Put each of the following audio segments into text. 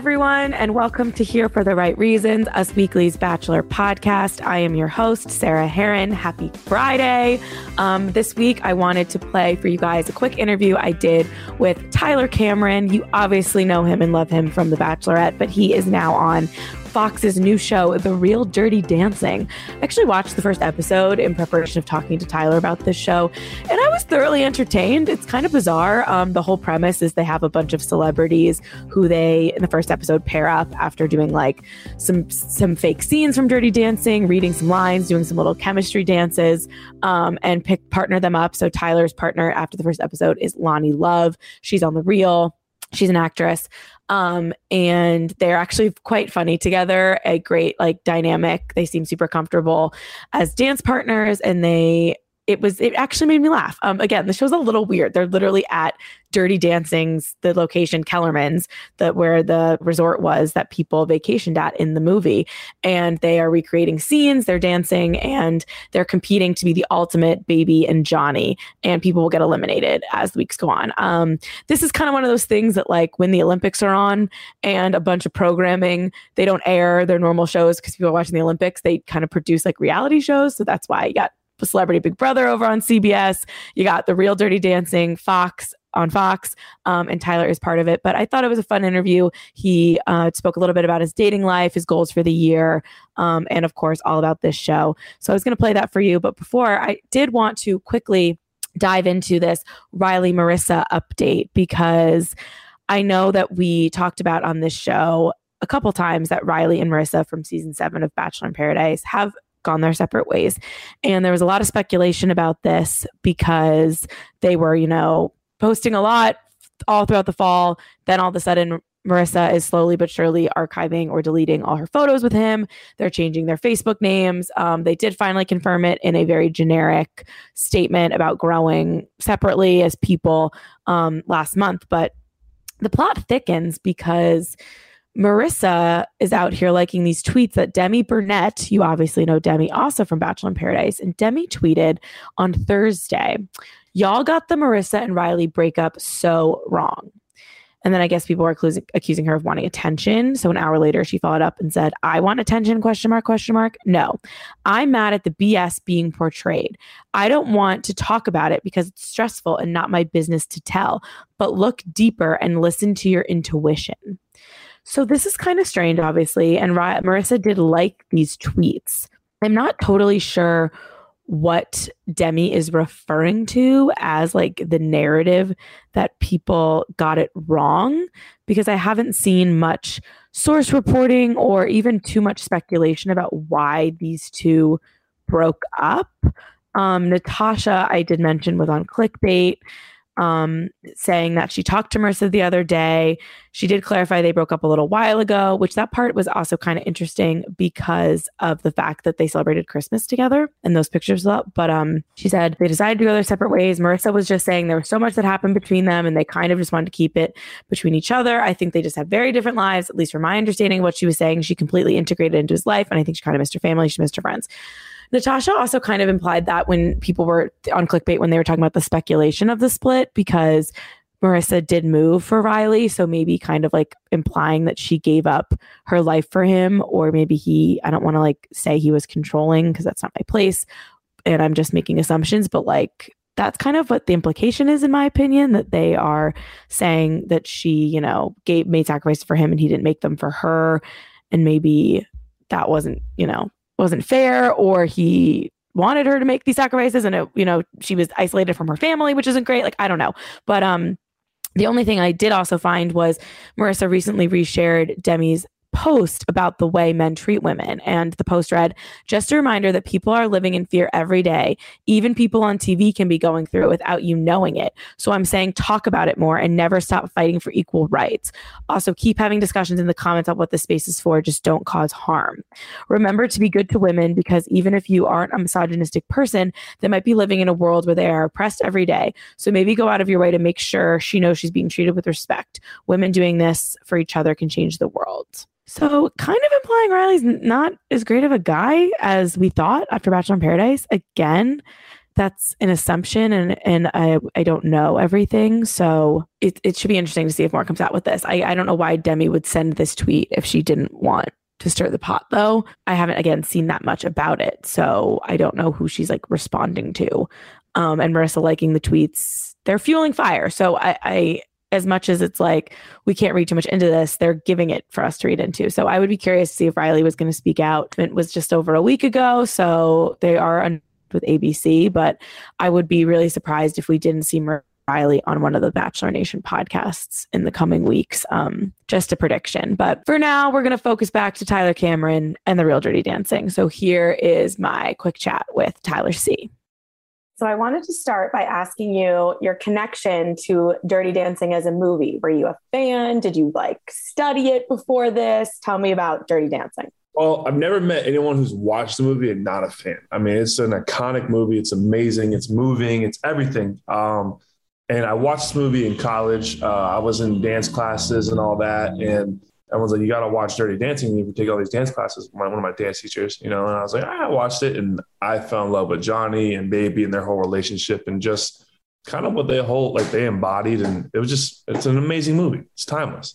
Everyone, and welcome to Here for the Right Reasons, Us Weekly's Bachelor podcast. I am your host, Sarah Herron. Happy Friday. Um, this week, I wanted to play for you guys a quick interview I did with Tyler Cameron. You obviously know him and love him from The Bachelorette, but he is now on Fox's new show, The Real Dirty Dancing. I actually watched the first episode in preparation of talking to Tyler about this show, and I was thoroughly entertained. It's kind of bizarre. Um, the whole premise is they have a bunch of celebrities who they, in the first episode, pair up after doing like some some fake scenes from Dirty Dancing, reading some lines, doing some little chemistry dances, um, and pick partner them up. So Tyler's partner after the first episode is Loni Love. She's on the Real. She's an actress. Um, and they're actually quite funny together, a great like dynamic. They seem super comfortable as dance partners and they it was it actually made me laugh. Um, again, the show's a little weird. They're literally at Dirty Dancing's the location Kellerman's that where the resort was that people vacationed at in the movie, and they are recreating scenes. They're dancing and they're competing to be the ultimate baby and Johnny, and people will get eliminated as the weeks go on. Um, this is kind of one of those things that like when the Olympics are on and a bunch of programming they don't air their normal shows because people are watching the Olympics. They kind of produce like reality shows, so that's why you got Celebrity Big Brother over on CBS. You got The Real Dirty Dancing, Fox on Fox, um, and Tyler is part of it. But I thought it was a fun interview. He uh, spoke a little bit about his dating life, his goals for the year, um, and of course, all about this show. So I was going to play that for you. But before, I did want to quickly dive into this Riley Maurissa update because I know that we talked about on this show a couple times that Riley and Maurissa from season seven of Bachelor in Paradise have gone their separate ways. And there was a lot of speculation about this because they were, you know, posting a lot all throughout the fall. Then all of a sudden, Maurissa is slowly but surely archiving or deleting all her photos with him. They're changing their Facebook names. Um, they did finally confirm it in a very generic statement about growing separately as people um, last month. But the plot thickens because Maurissa is out here liking these tweets that Demi Burnett, you obviously know Demi also from Bachelor in Paradise, and Demi tweeted on Thursday, Y'all got the Maurissa and Riley breakup so wrong. And then I guess people were accusing, accusing her of wanting attention. So an hour later, she followed up and said, "I want attention?" Question mark? Question mark? No, I'm mad at the BS being portrayed. I don't want to talk about it because it's stressful and not my business to tell. But look deeper and listen to your intuition. So this is kind of strange, obviously. And Maurissa did like these tweets. I'm not totally sure what Demi is referring to as like the narrative that people got it wrong because I haven't seen much source reporting or even too much speculation about why these two broke up. Um, Natasha, I did mention, was on clickbait um, saying that she talked to Maurissa the other day. She did clarify they broke up a little while ago, which that part was also kind of interesting because of the fact that they celebrated Christmas together and those pictures up. But um, she said they decided to go their separate ways. Maurissa was just saying there was so much that happened between them and they kind of just wanted to keep it between each other. I think they just have very different lives, at least from my understanding of what she was saying. She completely integrated into his life. And I think she kind of missed her family. She missed her friends. Natasha also kind of implied that when people were on clickbait when they were talking about the speculation of the split because Maurissa did move for Riley. So maybe kind of like implying that she gave up her life for him, or maybe he, I don't want to like say he was controlling because that's not my place. and I'm just making assumptions, but like that's kind of what the implication is in my opinion that they are saying that she you know gave made sacrifices for him and he didn't make them for her and maybe that wasn't you know wasn't fair or he wanted her to make these sacrifices and it, you know she was isolated from her family which isn't great like i don't know. But um the only thing I did also find was Maurissa recently reshared Demi's post about the way men treat women. And the post read, just a reminder that people are living in fear every day. Even people on TV can be going through it without you knowing it. So I'm saying talk about it more and never stop fighting for equal rights. Also, keep having discussions in the comments on what the space is for. Just don't cause harm. Remember to be good to women because even if you aren't a misogynistic person, they might be living in a world where they are oppressed every day. So maybe go out of your way to make sure she knows she's being treated with respect. Women doing this for each other can change the world. So, kind of implying Riley's not as great of a guy as we thought after Bachelor in Paradise. Again, that's an assumption, and and I I don't know everything, so it it should be interesting to see if more comes out with this. I I don't know why Demi would send this tweet if she didn't want to stir the pot, though. I haven't again seen that much about it, so I don't know who she's like responding to. Um, and Maurissa liking the tweets, they're fueling fire. So I I as much as it's like we can't read too much into this, they're giving it for us to read into. So I would be curious to see if Riley was going to speak out. It was just over a week ago, so they are un- with ABC, but I would be really surprised if we didn't see Riley on one of the Bachelor Nation podcasts in the coming weeks. Um, just a prediction. But for now, we're going to focus back to Tyler Cameron and the real dirty dancing. So here is my quick chat with Tyler C. So I wanted to start by asking you your connection to Dirty Dancing as a movie. Were you a fan? Did you like study it before this? Tell me about Dirty Dancing. Well, I've never met anyone who's watched the movie and not a fan. I mean, it's an iconic movie. It's amazing. It's moving. It's everything. Um, and I watched this movie in college. Uh, I was in dance classes and all that. And everyone's like, you got to watch Dirty Dancing. You can take all these dance classes. My, one of my dance teachers, you know, and I was like, I watched it and I fell in love with Johnny and Baby and their whole relationship and just kind of what they hold, like they embodied. And it was just, it's an amazing movie. It's timeless.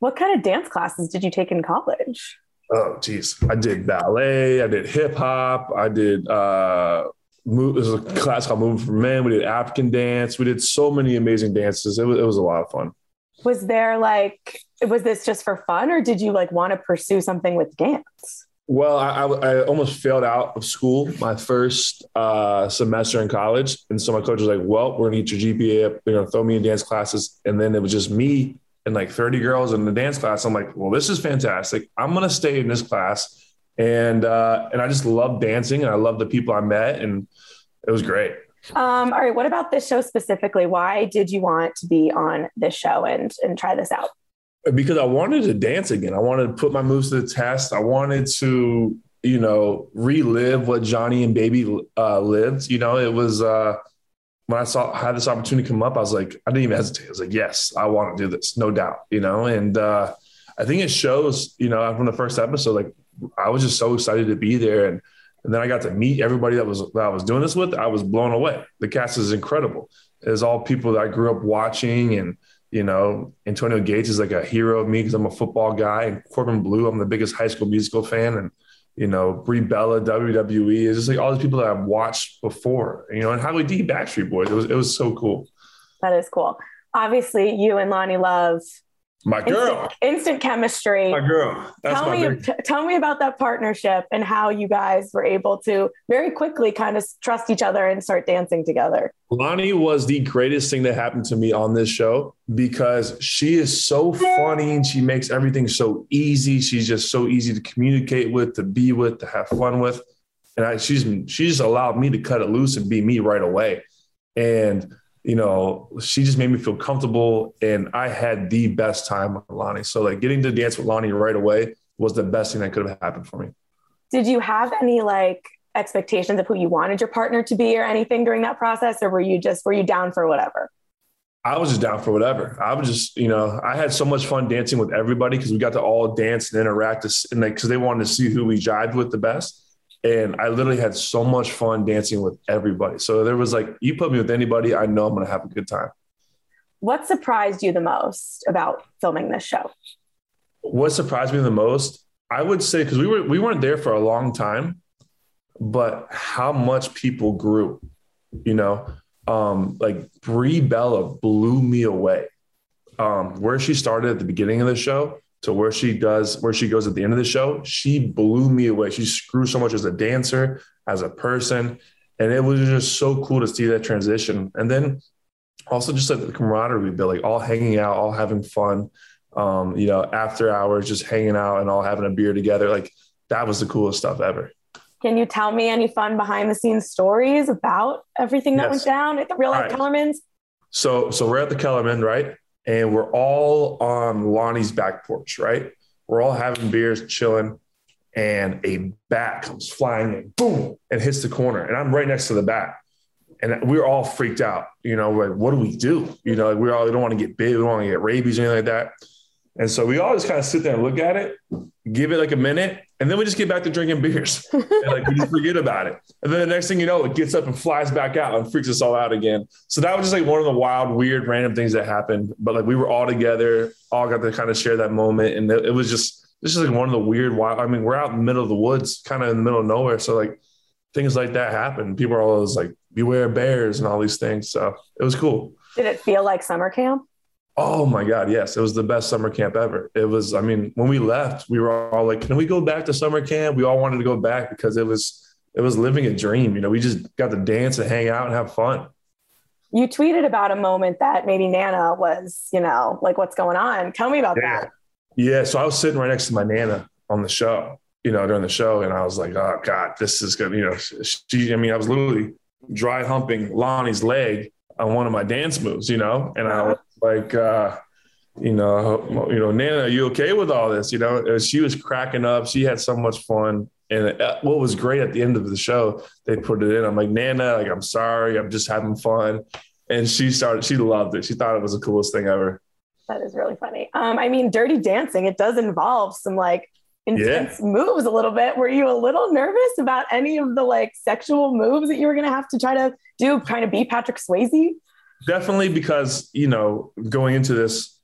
What kind of dance classes did you take in college? Oh, geez. I did ballet. I did hip hop. I did, uh, move, there's a class called Moving for Men. We did African dance. We did so many amazing dances. It was, it was a lot of fun was there like was this just for fun or did you like want to pursue something with dance? Well I, I, I almost failed out of school my first uh, semester in college and so my coach was like well we're gonna get your gpa up. They're gonna throw me in dance classes. And then it was just me and like 30 girls in the dance class. I'm like well this is fantastic. I'm gonna stay in this class. And uh, and i just love dancing and i love the people i met and it was great um, all right. What about this show specifically? Why did you want to be on this show and and try this out? Because I wanted to dance again. I wanted to put my moves to the test. I wanted to, you know, relive what Johnny and Baby uh, lived. You know, it was uh, when I saw had this opportunity come up. I was like, I didn't even hesitate. I was like, yes, I want to do this, no doubt. You know, and uh, I think it shows. You know, from the first episode, like I was just so excited to be there and and then I got to meet everybody that was that I was doing this with. I was blown away. The cast is incredible. It's all people that I grew up watching, and you know, Antonio Gates is like a hero of me because I'm a football guy. And Corbin Bleu, I'm the biggest High School Musical fan, and you know, Brie Bella, WWE is just like all these people that I've watched before. You know, and Howie D, Backstreet Boys. It was it was so cool. That is cool. Obviously, you and Loni Love my girl. Instant, instant chemistry. My girl. That's tell me, t- tell me about that partnership and how you guys were able to very quickly kind of trust each other and start dancing together. Loni was the greatest thing that happened to me on this show because she is so funny and she makes everything so easy. She's just so easy to communicate with, to be with, to have fun with. And I, she's she's allowed me to cut it loose and be me right away. And you know, she just made me feel comfortable and I had the best time with Loni. So like getting to dance with Loni right away was the best thing that could have happened for me. Did you have any like expectations of who you wanted your partner to be or anything during that process? Or were you just, were you down for whatever? I was just down for whatever. I was just, you know, I had so much fun dancing with everybody because we got to all dance and interact and like, cause they wanted to see who we jived with the best. And I literally had so much fun dancing with everybody. So there was like, you put me with anybody, I know I'm going to have a good time. What surprised you the most about filming this show? What surprised me the most? I would say because we were we weren't there for a long time, but how much people grew, you know, um, like Brie Bella blew me away. Um, where she started at the beginning of the show to where she does, where she goes at the end of the show, she blew me away. She grew so much as a dancer, as a person. And it was just so cool to see that transition. And then also just like the camaraderie we built, like all hanging out, all having fun, um, you know, after hours, just hanging out and all having a beer together. Like that was the coolest stuff ever. Can you tell me any fun behind the scenes stories about everything that yes. went down at the real life right. Kellerman's? So, so we're at the Kellerman, right? And we're all on Loni's back porch, right? We're all having beers, chilling, and a bat comes flying in, boom, and hits the corner. And I'm right next to the bat. And we are all freaked out. You know, like, what do we do? You know, like we all we don't want to get bit, we don't want to get rabies or anything like that. And so we all just kind of sit there and look at it, give it like a minute, and then we just get back to drinking beers. and like we just forget about it. And then the next thing you know, it gets up and flies back out and freaks us all out again. So that was just like one of the wild, weird, random things that happened. But like we were all together, all got to kind of share that moment. And it, was just this is like one of the weird wild. I mean, we're out in the middle of the woods, kind of in the middle of nowhere. So like things like that happen. People are always like, beware bears and all these things. So it was cool. Did it feel like summer camp? Oh my God, yes. It was the best summer camp ever. It was, I mean, when we left, we were all like, can we go back to summer camp? We all wanted to go back because it was it was living a dream. You know, we just got to dance and hang out and have fun. You tweeted about a moment that maybe Nana was, you know, like what's going on. Tell me about yeah. that. Yeah. So I was sitting right next to my Nana on the show, you know, during the show. And I was like, oh God, this is good. You know, she, I mean, I was literally dry humping Loni's leg on one of my dance moves, you know, and I uh-huh. was like, uh, you know, you know, Nana, are you okay with all this? You know, she was cracking up. She had so much fun. And uh, what was great at the end of the show, they put it in. I'm like, Nana, like, I'm sorry. I'm just having fun. And she started, she loved it. She thought it was the coolest thing ever. That is really funny. Um, I mean, dirty dancing, it does involve some like intense yeah. moves a little bit. Were you a little nervous about any of the like sexual moves that you were going to have to try to do, kind of be Patrick Swayze? Definitely because, you know, going into this,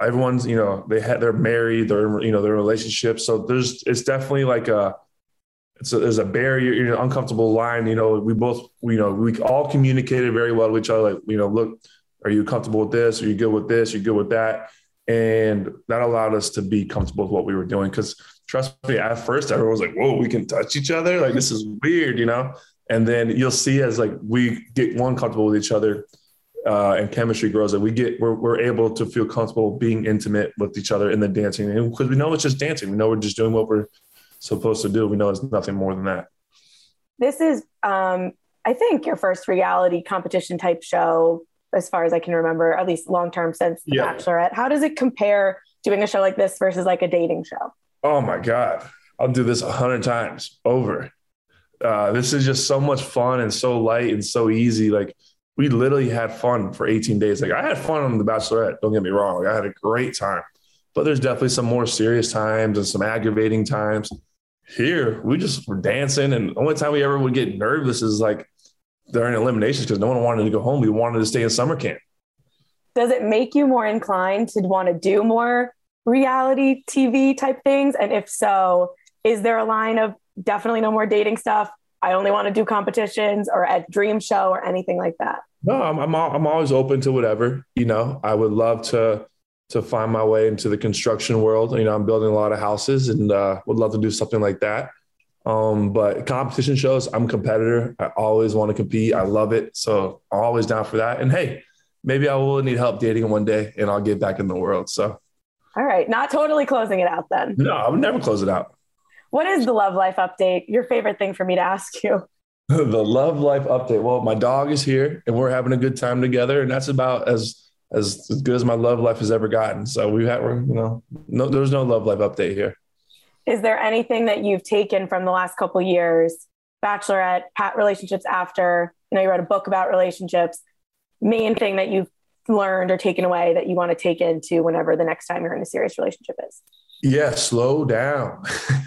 everyone's, you know, they had, they're married, they're, you know, their relationship So there's, it's definitely like a, it's a, there's a barrier, you know, uncomfortable line. You know, we both, you know, we all communicated very well to each other. Like, you know, look, are you comfortable with this? Are you good with this? you're you good with that? And that allowed us to be comfortable with what we were doing. Cause trust me, at first everyone was like, whoa, we can touch each other. Like, this is weird, you know? And then you'll see as like we get one comfortable with each other, uh, and chemistry grows that we get we're, we're able to feel comfortable being intimate with each other in the dancing because we know it's just dancing. We know we're just doing what we're supposed to do. We know it's nothing more than that. This is um, i think your first reality competition type show as far as i can remember at least long term since the yeah. bachelorette. How does it compare doing a show like this versus like a dating show? Oh my god. I'll do this a hundred times over. Uh, this is just so much fun and so light and so easy. Like we literally had fun for 18 days. Like I had fun on The Bachelorette. Don't get me wrong. Like I had a great time, but there's definitely some more serious times and some aggravating times. Here, we just were dancing, and the only time we ever would get nervous is like during eliminations because no one wanted to go home. We wanted to stay in summer camp. Does it make you more inclined to want to do more reality TV type things? And if so, is there a line of definitely no more dating stuff? I only want to do competitions or at Dream Show or anything like that. No, I'm I'm, I'm always open to whatever. You know, I would love to to find my way into the construction world. You know, I'm building a lot of houses and uh, would love to do something like that. Um, but competition shows, I'm a competitor. I always want to compete. I love it. So I'm always down for that. And hey, maybe I will need help dating one day and I'll get back in the world. So all right. Not totally closing it out then. No, I would never close it out. What is the love life update? Your favorite thing for me to ask you? the love life update. Well, my dog is here and we're having a good time together, and that's about as as, as good as my love life has ever gotten. So we've had, we're, you know, no, there's no love life update here. Is there anything that you've taken from the last couple years, bachelorette, pat relationships after? You know, you wrote a book about relationships. Main thing that you've learned or taken away that you want to take into whenever the next time you're in a serious relationship is? Yeah, slow down.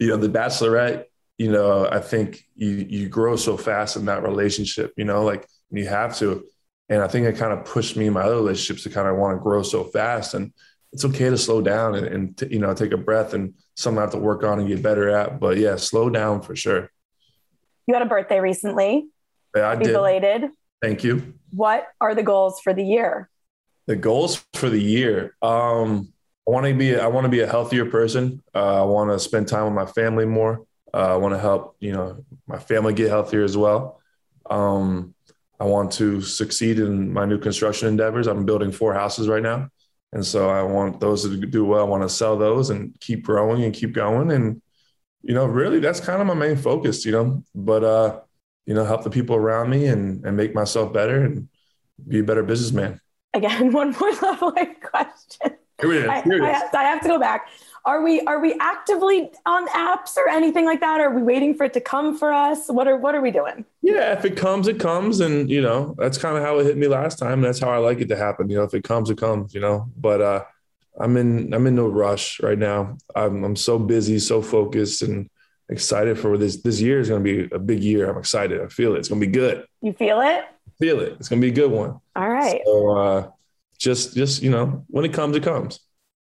you know, the bachelorette you know, I think you you grow so fast in that relationship, you know, like you have to. And I think it kind of pushed me in my other relationships to kind of want to grow so fast. And it's okay to slow down and, and t- you know, take a breath and something I have to work on and get better at. But yeah, slow down for sure. You had a birthday recently. Yeah, I did. belated. Thank you. What are the goals for the year? The goals for the year. Um, I want to be. I want to be a healthier person. Uh, I want to spend time with my family more. Uh, I want to help, you know, my family get healthier as well. Um, I want to succeed in my new construction endeavors. I'm building four houses right now, and so I want those to do well. I want to sell those and keep growing and keep going. And you know, really, that's kind of my main focus. You know, but uh, you know, help the people around me and and make myself better and be a better businessman. Again, one more level question. Here it is. I, Here it I, is. have, I have to go back. Are we are we actively on apps or anything like that? Are we waiting for it to come for us? What are what are we doing? Yeah, if it comes, it comes, and you know that's kind of how it hit me last time. That's how I like it to happen. You know, if it comes, it comes. You know, but uh, I'm in I'm in no rush right now. I'm I'm so busy, so focused, and excited for this. This year is going to be a big year. I'm excited. I feel it. It's going to be good. You feel it? Feel it. It's going to be a good one. All right. So uh, just just you know, when it comes, it comes.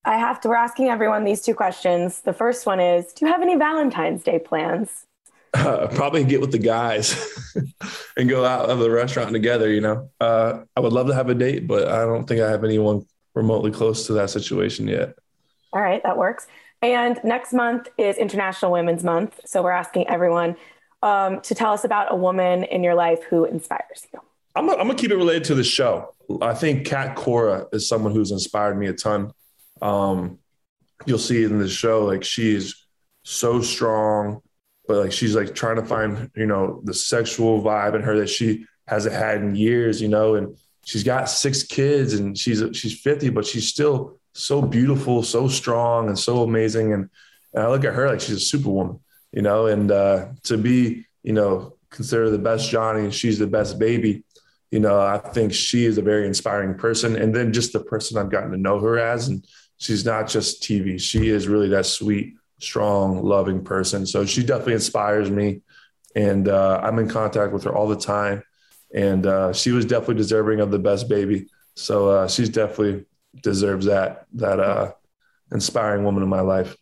I have to. We're asking everyone these two questions. The first one is: Do you have any Valentine's Day plans? uh, probably get with the guys and go out of the restaurant together. You know, uh, I would love to have a date, but I don't think I have anyone remotely close to that situation yet. All right, that works. And next month is International Women's Month, so we're asking everyone um, to tell us about a woman in your life who inspires you. I'm gonna, keep it related to the show. I think Cat Cora is someone who's inspired me a ton. Um, you'll see in the show, like she's so strong, but like she's like trying to find, you know, the sexual vibe in her that she hasn't had in years, you know, and she's got six kids and she's she's 50, but she's still so beautiful, so strong, and so amazing. And, and I look at her like she's a superwoman, you know, and uh, to be, you know, considered the best Johnny and she's the best baby you know, I think she is a very inspiring person. And then just the person I've gotten to know her as. And she's not just TV, she is really that sweet, strong, loving person. So she definitely inspires me. And uh, I'm in contact with her all the time. And uh, she was definitely deserving of the best baby. So uh, she's definitely deserves that, that uh, inspiring woman in my life.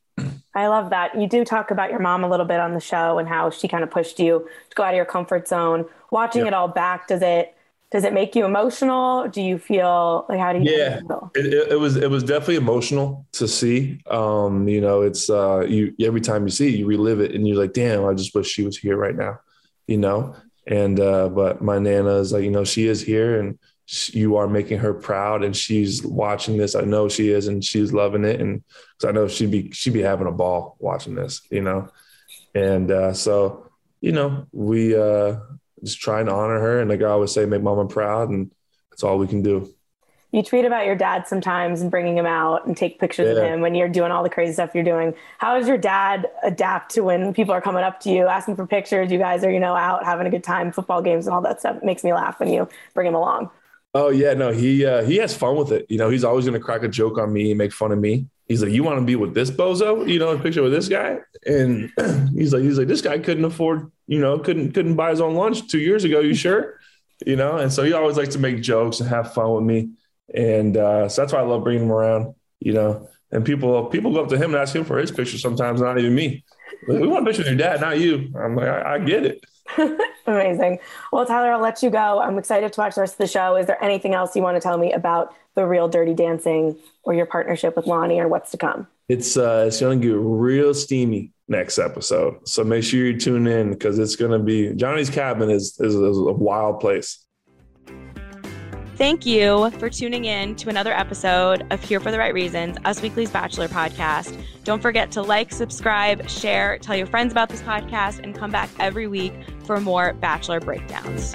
I love that. You do talk about your mom a little bit on the show and how she kind of pushed you to go out of your comfort zone. Watching Yeah. it all back, does it does it make you emotional? Do you feel like how do you Yeah. feel? It, it, was it was definitely emotional to see. Um, you know, it's uh, you every time you see it, you relive it, and you're like, damn, I just wish she was here right now. You know, and uh, but my nana is like, you know, she is here, and sh you are making her proud, and she's watching this. I know she is, and she's loving it, and because I know she'd be she'd be having a ball watching this. You know, and uh, so you know, we uh, just trying to honor her, and like I always say, make mama proud, and that's all we can do. You tweet about your dad sometimes and bringing him out and take pictures of him when you're doing all the crazy stuff you're doing. How does your dad adapt to when people are coming up to you asking for pictures? You guys are, you know, out having a good time, football games and all that stuff. It makes me laugh when you bring him along. Oh yeah, no, he uh, he has fun with it. You know, he's always gonna crack a joke on me and make fun of me. He's like, "You want to be with this bozo?" You know, a picture with this guy, and he's like, "He's like, this guy couldn't afford, you know, couldn't couldn't buy his own lunch two years ago. You sure?" You know, and so he always likes to make jokes and have fun with me, and uh, so that's why I love bringing him around. You know, and people people go up to him and ask him for his picture sometimes, not even me. Like, we want a picture of your dad, not you. I'm like, I, I get it. Amazing. Well, Tyler, I'll let you go. I'm excited to watch the rest of the show. Is there anything else you want to tell me about the real Dirty Dancing or your partnership with Loni or what's to come? It's uh, it's gonna get real steamy next episode. So make sure you tune in because it's gonna be Johnny's Cabin is, is is a wild place. Thank you for tuning in to another episode of Here for the Right Reasons, Us Weekly's Bachelor podcast. Don't forget to like, subscribe, share, tell your friends about this podcast, and come back every week for more Bachelor breakdowns.